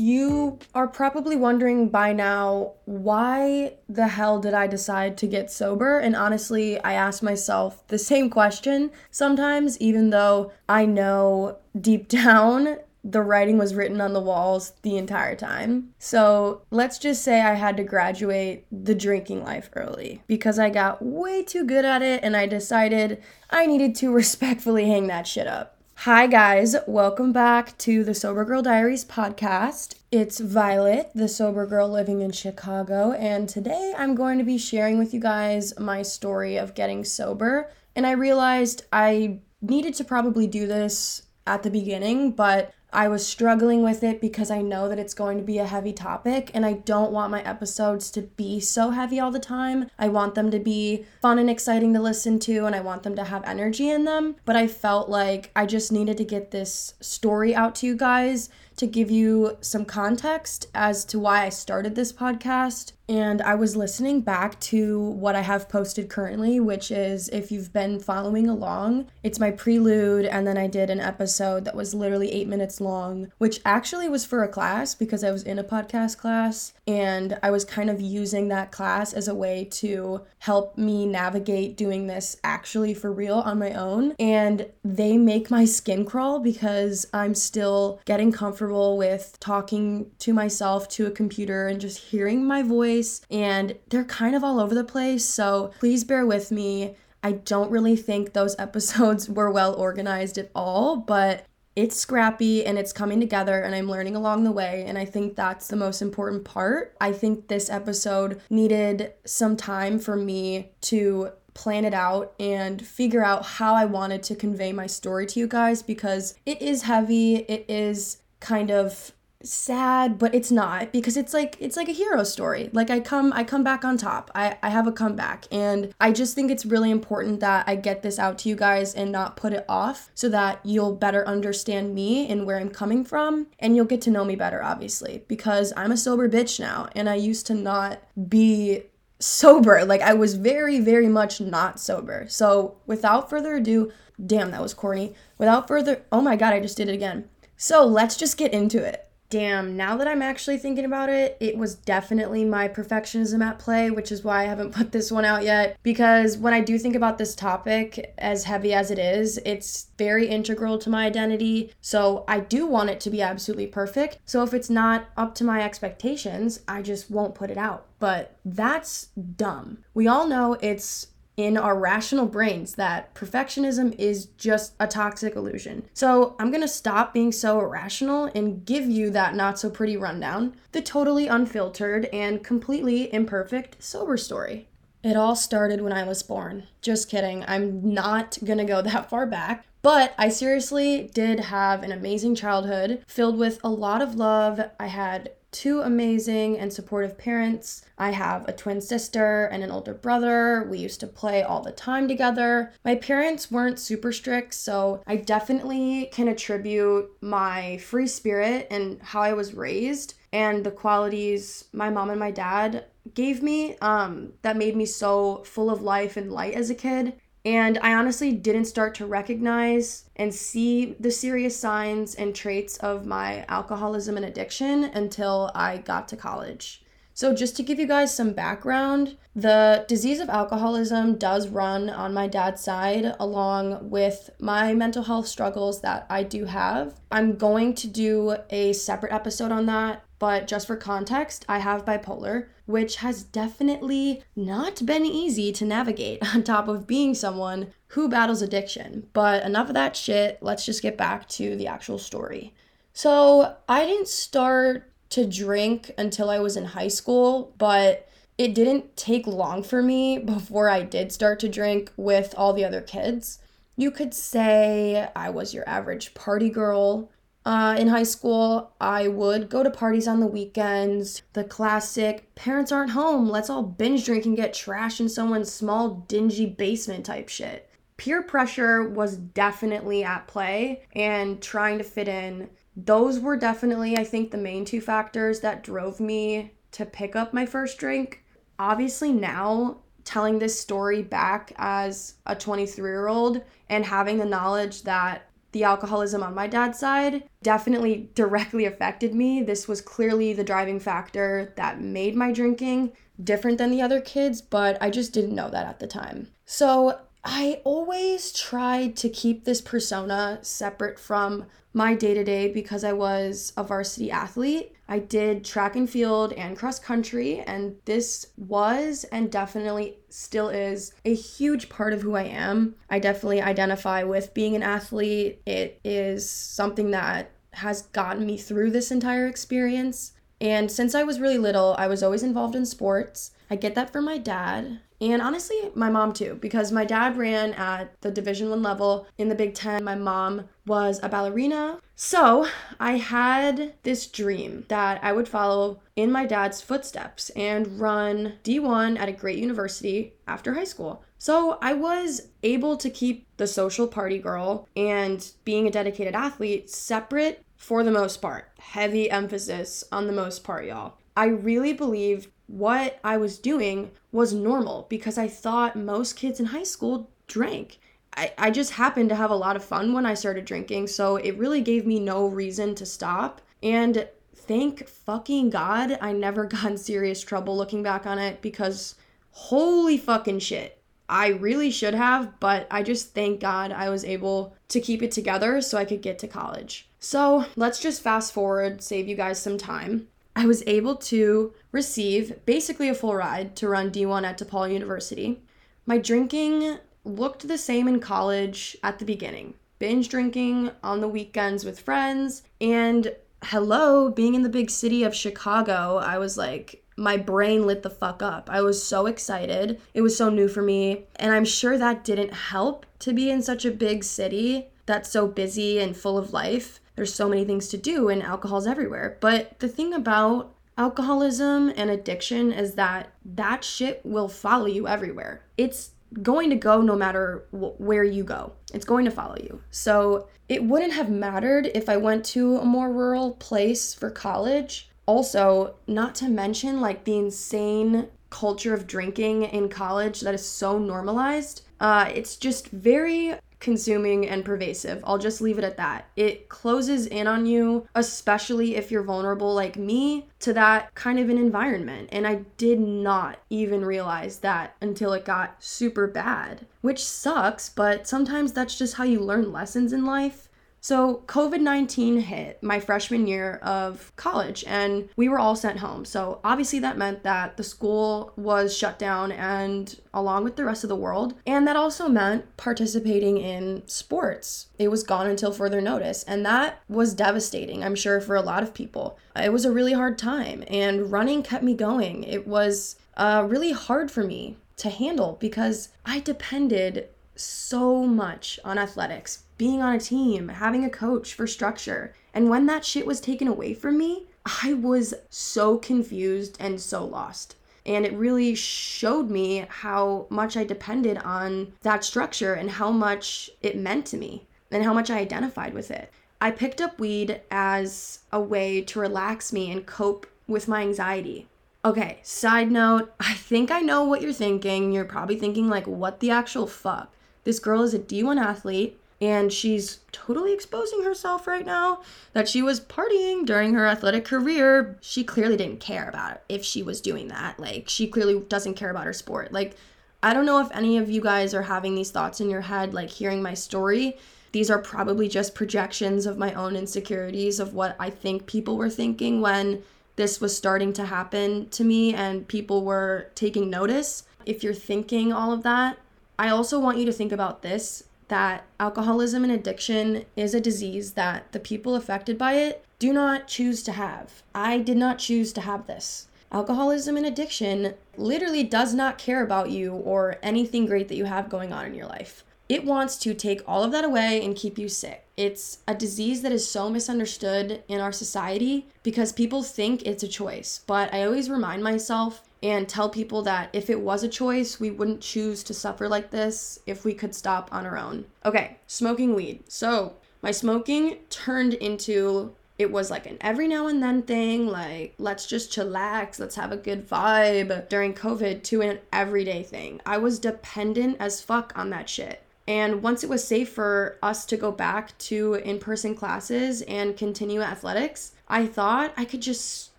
You are probably wondering by now why the hell did I decide to get sober? And honestly, I ask myself the same question sometimes, even though I know deep down the writing was written on the walls the entire time. So let's just say I had to graduate the drinking life early because I got way too good at it and I decided I needed to respectfully hang that shit up. Hi, guys. Welcome back to the Sober Girl Diaries podcast. It's Violet, the sober girl living in Chicago, and today I'm going to be sharing with you guys my story of getting sober. And I realized I needed to probably do this at the beginning, but I was struggling with it because I know that it's going to be a heavy topic and I don't want my episodes to be so heavy all the time. I want them to be fun and exciting to listen to and I want them to have energy in them. But I felt like I just needed to get this story out to you guys to give you some context as to why I started this podcast. And I was listening back to what I have posted currently, which is if you've been following along, it's my prelude. And then I did an episode that was literally eight minutes long, which actually was for a class because I was in a podcast class. And I was kind of using that class as a way to help me navigate doing this actually for real on my own. And they make my skin crawl because I'm still getting comfortable comfortable with talking to myself to a computer and just hearing my voice, and they're kind of all over the place. So please bear with me. I don't really think those episodes were well organized at all, but it's scrappy and it's coming together and I'm learning along the way and I think that's the most important part. I think this episode needed some time for me to plan it out and figure out how I wanted to convey my story to you guys because it is heavy, it is kind of sad but it's not because it's like it's like a hero story. Like i come i come back on top. I i have a comeback. And i just think it's really important that i get this out to you guys and not put it off so that you'll better understand me and where i'm coming from. And you'll get to know me better obviously because i'm a sober bitch now. And i used to not be sober. Like i was very very much not sober. So without further ado damn that was corny. Without further oh my god i just did it again so let's just get into it. Damn, now that I'm actually thinking about it, it was definitely my perfectionism at play, which is why I haven't put this one out yet. Because when I do think about this topic, as heavy as it is, it's very integral to my identity. So I do want it to be absolutely perfect. So if it's not up to my expectations, I just won't put it out. But that's dumb. We all know it's in our rational brains that perfectionism is just a toxic illusion. So I'm gonna stop being so irrational and give you that not so pretty rundown the totally unfiltered and completely imperfect sober story. It all started when I was born. Just kidding, I'm not gonna go that far back. But I seriously did have an amazing childhood filled with a lot of love. I had two amazing and supportive parents. I have a twin sister and an older brother. We used to play all the time together. My parents weren't super strict, so I definitely can attribute my free spirit and how I was raised and the qualities my mom and my dad gave me um, that made me so full of life and light as a kid. And I honestly didn't start to recognize and see the serious signs and traits of my alcoholism and addiction until I got to college. So, just to give you guys some background, the disease of alcoholism does run on my dad's side, along with my mental health struggles that I do have. I'm going to do a separate episode on that but just for context, I have bipolar, which has definitely not been easy to navigate on top of being someone who battles addiction. But enough of that shit, let's just get back to the actual story. So, I didn't start to drink until I was in high school, but it didn't take long for me before I did start to drink with all the other kids. You could say I was your average party girl uh, in high school, I would go to parties on the weekends. The classic parents aren't home, let's all binge drink and get trash in someone's small, dingy basement type shit. Peer pressure was definitely at play, and trying to fit in. Those were definitely, I think, the main two factors that drove me to pick up my first drink. Obviously, now telling this story back as a 23 year old and having the knowledge that the alcoholism on my dad's side definitely directly affected me. This was clearly the driving factor that made my drinking different than the other kids, but I just didn't know that at the time. So I always tried to keep this persona separate from my day to day because I was a varsity athlete. I did track and field and cross country, and this was and definitely still is a huge part of who I am. I definitely identify with being an athlete. It is something that has gotten me through this entire experience. And since I was really little, I was always involved in sports. I get that from my dad and honestly my mom too because my dad ran at the division 1 level in the Big 10. My mom was a ballerina. So, I had this dream that I would follow in my dad's footsteps and run D1 at a great university after high school. So, I was able to keep the social party girl and being a dedicated athlete separate for the most part. Heavy emphasis on the most part, y'all. I really believed what I was doing was normal because I thought most kids in high school drank. I, I just happened to have a lot of fun when I started drinking, so it really gave me no reason to stop. And thank fucking God I never got in serious trouble looking back on it because holy fucking shit. I really should have, but I just thank God I was able to keep it together so I could get to college. So let's just fast forward, save you guys some time. I was able to receive basically a full ride to run D1 at DePaul University. My drinking looked the same in college at the beginning binge drinking on the weekends with friends, and hello, being in the big city of Chicago, I was like, my brain lit the fuck up. I was so excited. It was so new for me. And I'm sure that didn't help to be in such a big city that's so busy and full of life there's so many things to do and alcohol's everywhere. But the thing about alcoholism and addiction is that that shit will follow you everywhere. It's going to go no matter where you go. It's going to follow you. So it wouldn't have mattered if I went to a more rural place for college. Also, not to mention like the insane culture of drinking in college that is so normalized. Uh, it's just very consuming and pervasive. I'll just leave it at that. It closes in on you, especially if you're vulnerable like me, to that kind of an environment. And I did not even realize that until it got super bad, which sucks, but sometimes that's just how you learn lessons in life. So, COVID 19 hit my freshman year of college, and we were all sent home. So, obviously, that meant that the school was shut down and along with the rest of the world. And that also meant participating in sports. It was gone until further notice. And that was devastating, I'm sure, for a lot of people. It was a really hard time, and running kept me going. It was uh, really hard for me to handle because I depended so much on athletics being on a team, having a coach for structure. And when that shit was taken away from me, I was so confused and so lost. And it really showed me how much I depended on that structure and how much it meant to me and how much I identified with it. I picked up weed as a way to relax me and cope with my anxiety. Okay, side note, I think I know what you're thinking. You're probably thinking, like, what the actual fuck? This girl is a D1 athlete and she's totally exposing herself right now that she was partying during her athletic career. She clearly didn't care about it if she was doing that. Like, she clearly doesn't care about her sport. Like, I don't know if any of you guys are having these thoughts in your head, like hearing my story. These are probably just projections of my own insecurities of what I think people were thinking when this was starting to happen to me and people were taking notice. If you're thinking all of that, I also want you to think about this that alcoholism and addiction is a disease that the people affected by it do not choose to have. I did not choose to have this. Alcoholism and addiction literally does not care about you or anything great that you have going on in your life. It wants to take all of that away and keep you sick. It's a disease that is so misunderstood in our society because people think it's a choice. But I always remind myself and tell people that if it was a choice, we wouldn't choose to suffer like this if we could stop on our own. Okay, smoking weed. So, my smoking turned into it was like an every now and then thing, like let's just chillax, let's have a good vibe during COVID to an everyday thing. I was dependent as fuck on that shit. And once it was safe for us to go back to in person classes and continue athletics, I thought I could just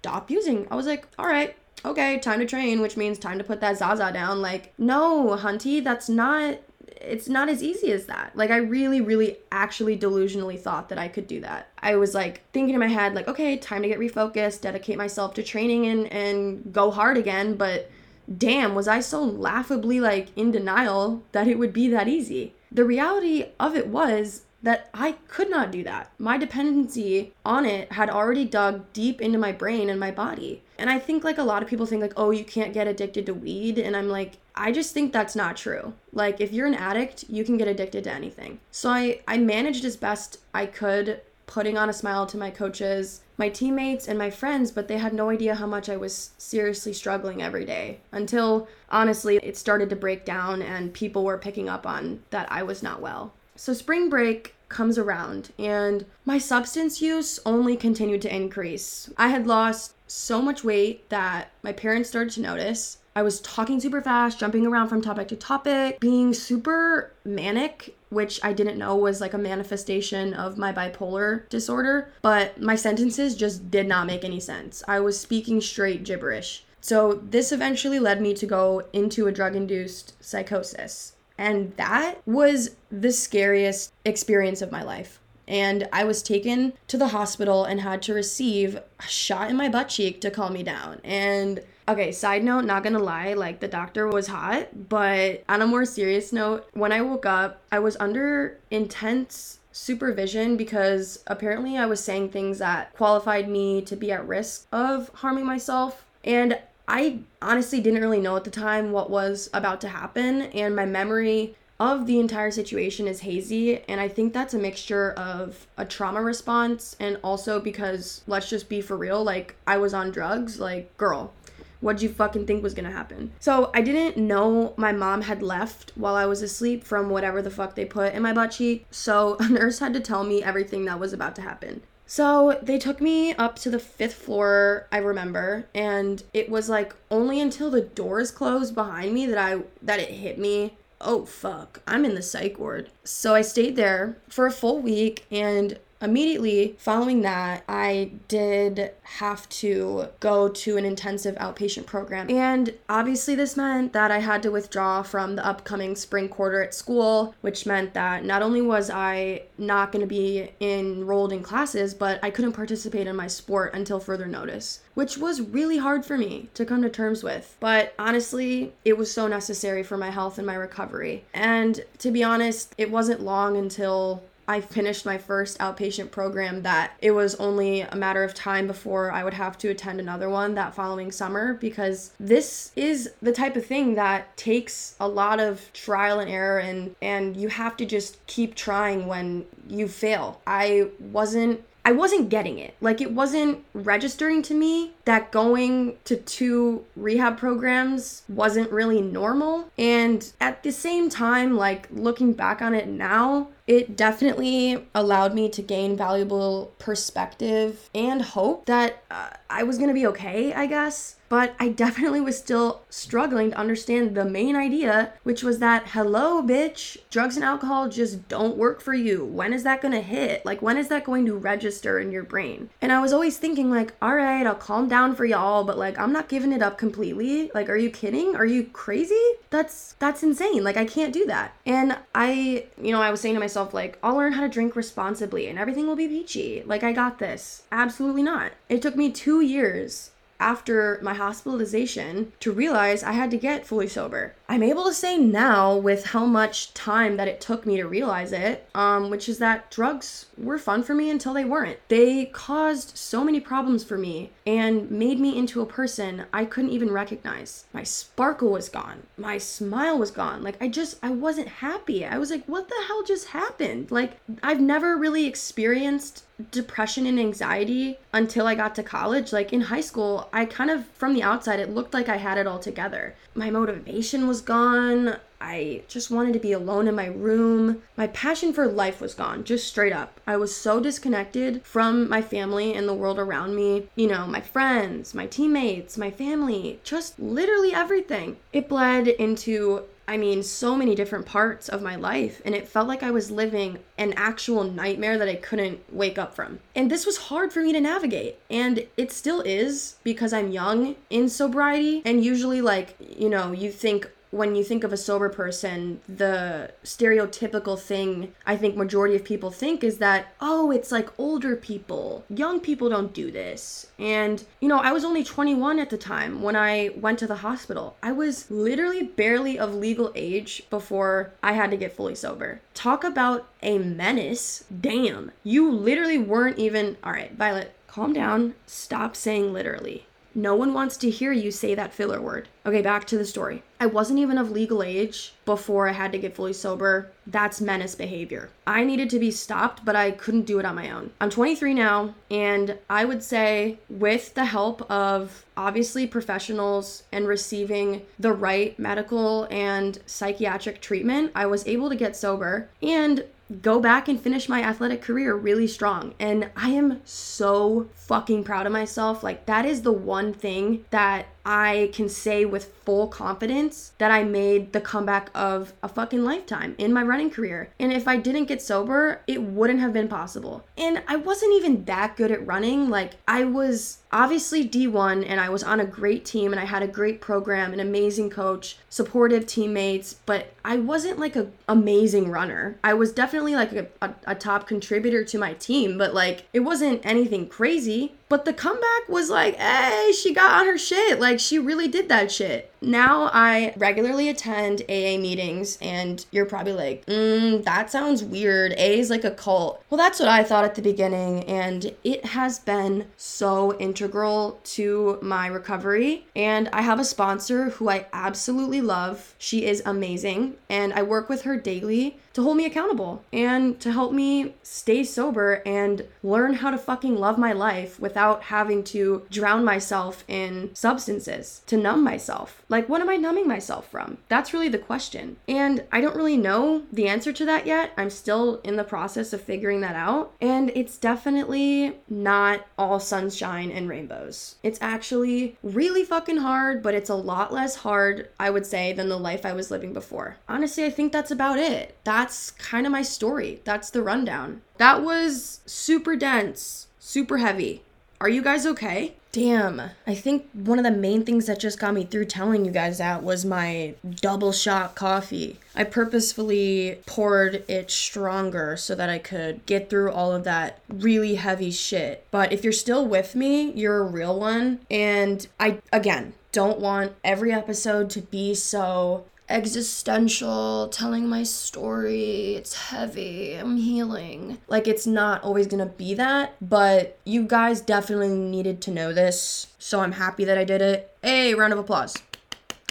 stop using. I was like, all right, okay, time to train, which means time to put that Zaza down. Like, no, Hunty, that's not it's not as easy as that. Like I really, really actually delusionally thought that I could do that. I was like thinking in my head, like, okay, time to get refocused, dedicate myself to training and and go hard again. But damn, was I so laughably like in denial that it would be that easy. The reality of it was that I could not do that. My dependency on it had already dug deep into my brain and my body. And I think like a lot of people think like, "Oh, you can't get addicted to weed." And I'm like, I just think that's not true. Like if you're an addict, you can get addicted to anything. So I I managed as best I could putting on a smile to my coaches, my teammates, and my friends, but they had no idea how much I was seriously struggling every day until honestly it started to break down and people were picking up on that I was not well. So spring break comes around and my substance use only continued to increase. I had lost so much weight that my parents started to notice. I was talking super fast, jumping around from topic to topic, being super manic, which I didn't know was like a manifestation of my bipolar disorder. But my sentences just did not make any sense. I was speaking straight gibberish. So, this eventually led me to go into a drug induced psychosis. And that was the scariest experience of my life and I was taken to the hospital and had to receive a shot in my butt cheek to calm me down. And okay, side note, not gonna lie, like the doctor was hot, but on a more serious note, when I woke up, I was under intense supervision because apparently I was saying things that qualified me to be at risk of harming myself. And I honestly didn't really know at the time what was about to happen, and my memory of the entire situation is hazy and i think that's a mixture of a trauma response and also because let's just be for real like i was on drugs like girl what'd you fucking think was gonna happen? So i didn't know my mom had left while i was asleep from whatever the fuck they put in my butt cheek so a nurse had to tell me everything that was about to happen so they took me up to the fifth floor, I remember, and it was like only until the doors closed behind me that I that it hit me oh fuck, I'm in the psych ward. So I stayed there for a full week and Immediately following that, I did have to go to an intensive outpatient program. And obviously, this meant that I had to withdraw from the upcoming spring quarter at school, which meant that not only was I not going to be enrolled in classes, but I couldn't participate in my sport until further notice, which was really hard for me to come to terms with. But honestly, it was so necessary for my health and my recovery. And to be honest, it wasn't long until I finished my first outpatient program that it was only a matter of time before I would have to attend another one that following summer because this is the type of thing that takes a lot of trial and error and and you have to just keep trying when you fail. I wasn't I wasn't getting it. Like it wasn't registering to me that going to two rehab programs wasn't really normal. And at the same time, like looking back on it now, it definitely allowed me to gain valuable perspective and hope that uh, I was gonna be okay, I guess. But I definitely was still struggling to understand the main idea, which was that, hello, bitch, drugs and alcohol just don't work for you. When is that gonna hit? Like, when is that going to register in your brain? And I was always thinking, like, all right, I'll calm down for y'all, but like, I'm not giving it up completely. Like, are you kidding? Are you crazy? That's, that's insane. Like, I can't do that. And I, you know, I was saying to myself, myself like I'll learn how to drink responsibly and everything will be peachy. Like I got this. Absolutely not. It took me 2 years after my hospitalization to realize I had to get fully sober. I'm able to say now with how much time that it took me to realize it, um, which is that drugs were fun for me until they weren't. They caused so many problems for me and made me into a person I couldn't even recognize. My sparkle was gone. My smile was gone. Like I just I wasn't happy. I was like, what the hell just happened? Like I've never really experienced depression and anxiety until I got to college. Like in high school, I kind of, from the outside, it looked like I had it all together. My motivation was gone. I just wanted to be alone in my room. My passion for life was gone, just straight up. I was so disconnected from my family and the world around me. You know, my friends, my teammates, my family, just literally everything. It bled into I mean, so many different parts of my life, and it felt like I was living an actual nightmare that I couldn't wake up from. And this was hard for me to navigate, and it still is because I'm young in sobriety, and usually, like, you know, you think, when you think of a sober person, the stereotypical thing I think majority of people think is that, oh, it's like older people. Young people don't do this. And, you know, I was only 21 at the time when I went to the hospital. I was literally barely of legal age before I had to get fully sober. Talk about a menace. Damn. You literally weren't even. All right, Violet, calm down. Stop saying literally. No one wants to hear you say that filler word. Okay, back to the story. I wasn't even of legal age before I had to get fully sober. That's menace behavior. I needed to be stopped, but I couldn't do it on my own. I'm 23 now, and I would say, with the help of obviously professionals and receiving the right medical and psychiatric treatment, I was able to get sober. And go back and finish my athletic career really strong. And I am so fucking proud of myself. Like, that is the one thing that I can say with full confidence that I made the comeback of a fucking lifetime in my running career. And if I didn't get sober, it wouldn't have been possible. And I wasn't even that good at running. Like, I was obviously D1 and I was on a great team and I had a great program, an amazing coach, supportive teammates, but I wasn't like a amazing runner. I was definitely like a, a, a top contributor to my team, but like it wasn't anything crazy. But the comeback was like, hey, she got on her shit. Like, she really did that shit. Now I regularly attend AA meetings, and you're probably like, mm, that sounds weird. A is like a cult. Well, that's what I thought at the beginning, and it has been so integral to my recovery. And I have a sponsor who I absolutely love. She is amazing, and I work with her daily to hold me accountable and to help me stay sober and learn how to fucking love my life without having to drown myself in substances to numb myself. Like, what am I numbing myself from? That's really the question. And I don't really know the answer to that yet. I'm still in the process of figuring that out. And it's definitely not all sunshine and rainbows. It's actually really fucking hard, but it's a lot less hard, I would say, than the life I was living before. Honestly, I think that's about it. That's kind of my story. That's the rundown. That was super dense, super heavy. Are you guys okay? Damn. I think one of the main things that just got me through telling you guys that was my double shot coffee. I purposefully poured it stronger so that I could get through all of that really heavy shit. But if you're still with me, you're a real one. And I, again, don't want every episode to be so existential, telling my story. It's heavy. I'm healing. Like, it's not always gonna be that, but you guys definitely needed to know this. So I'm happy that I did it. Hey, round of applause.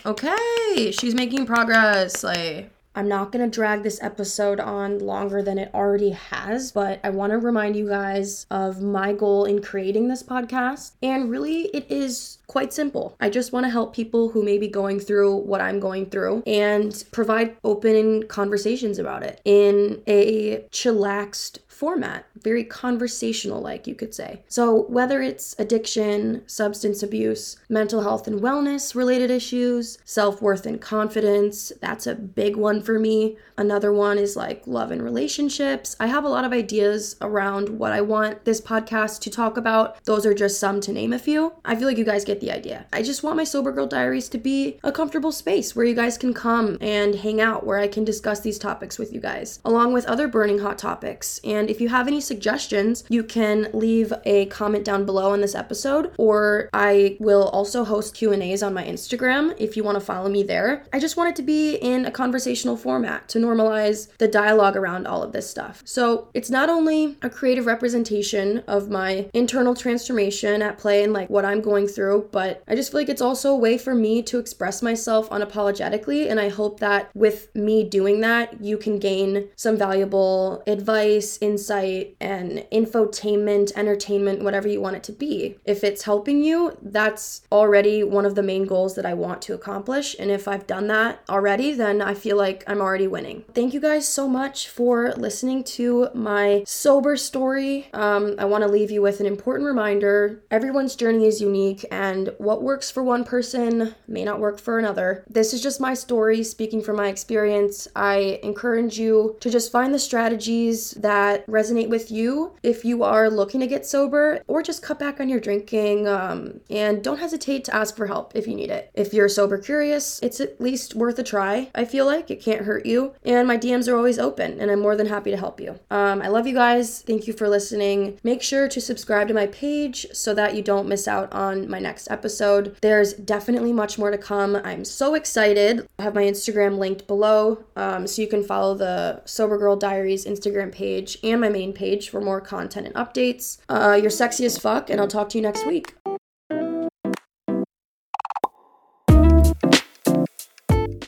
Okay, she's making progress. Like, I'm not going to drag this episode on longer than it already has, but I want to remind you guys of my goal in creating this podcast. And really, it is quite simple. I just want to help people who may be going through what I'm going through and provide open conversations about it in a chillaxed format, very conversational like, you could say. So, whether it's addiction, substance abuse, mental health and wellness related issues, self worth and confidence, that's a big one for me. Another one is like love and relationships. I have a lot of ideas around what I want this podcast to talk about. Those are just some to name a few. I feel like you guys get the idea. I just want my Sober Girl Diaries to be a comfortable space where you guys can come and hang out, where I can discuss these topics with you guys, along with other burning hot topics. And if you have any suggestions, you can leave a comment down below on this episode, or I will also host Q&As on my Instagram if you want to follow me there. I just want it to be in a conversational format to normalize the dialogue around all of this stuff. So it's not only a creative representation of my internal transformation at play and like what I'm going through, but I just feel like it's also a way for me to express myself unapologetically. And I hope that with me doing that, you can gain some valuable advice, insight and infotainment, entertainment, whatever you want it to be. If it's helping you, that's already one of the main goals that I want to accomplish. And if I've done that already, then I feel like I'm already winning. Thank you guys so much for listening to my sober story. Um, I want to leave you with an important reminder everyone's journey is unique, and what works for one person may not work for another. This is just my story, speaking from my experience. I encourage you to just find the strategies that resonate with you if you are looking to get sober or just cut back on your drinking. Um, and don't hesitate to ask for help if you need it. If you're sober curious, it's at least worth a try. I feel like it can't hurt you. And my DMs are always open, and I'm more than happy to help you. Um, I love you guys. Thank you for listening. Make sure to subscribe to my page so that you don't miss out on my next episode. There's definitely much more to come. I'm so excited. I have my Instagram linked below, um, so you can follow the Sober Girl Diaries Instagram page my main page for more content and updates. Uh, you're sexy as fuck, and I'll talk to you next week.